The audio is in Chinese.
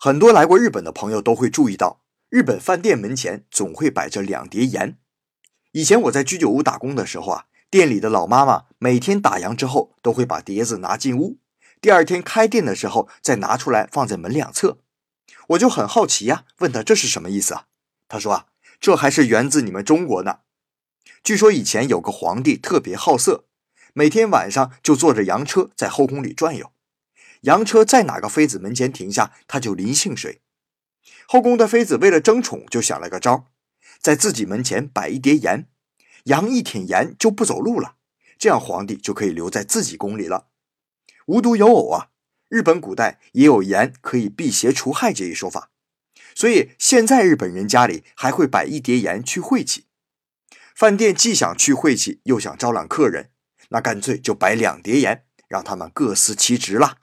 很多来过日本的朋友都会注意到，日本饭店门前总会摆着两碟盐。以前我在居酒屋打工的时候啊，店里的老妈妈每天打烊之后都会把碟子拿进屋，第二天开店的时候再拿出来放在门两侧。我就很好奇呀，问他这是什么意思啊？他说啊，这还是源自你们中国呢。据说以前有个皇帝特别好色，每天晚上就坐着洋车在后宫里转悠，洋车在哪个妃子门前停下，他就临幸谁。后宫的妃子为了争宠，就想了个招，在自己门前摆一碟盐，羊一舔盐就不走路了，这样皇帝就可以留在自己宫里了。无独有偶啊，日本古代也有盐可以辟邪除害这一说法，所以现在日本人家里还会摆一碟盐去晦气。饭店既想去晦气，又想招揽客人，那干脆就摆两碟盐，让他们各司其职了。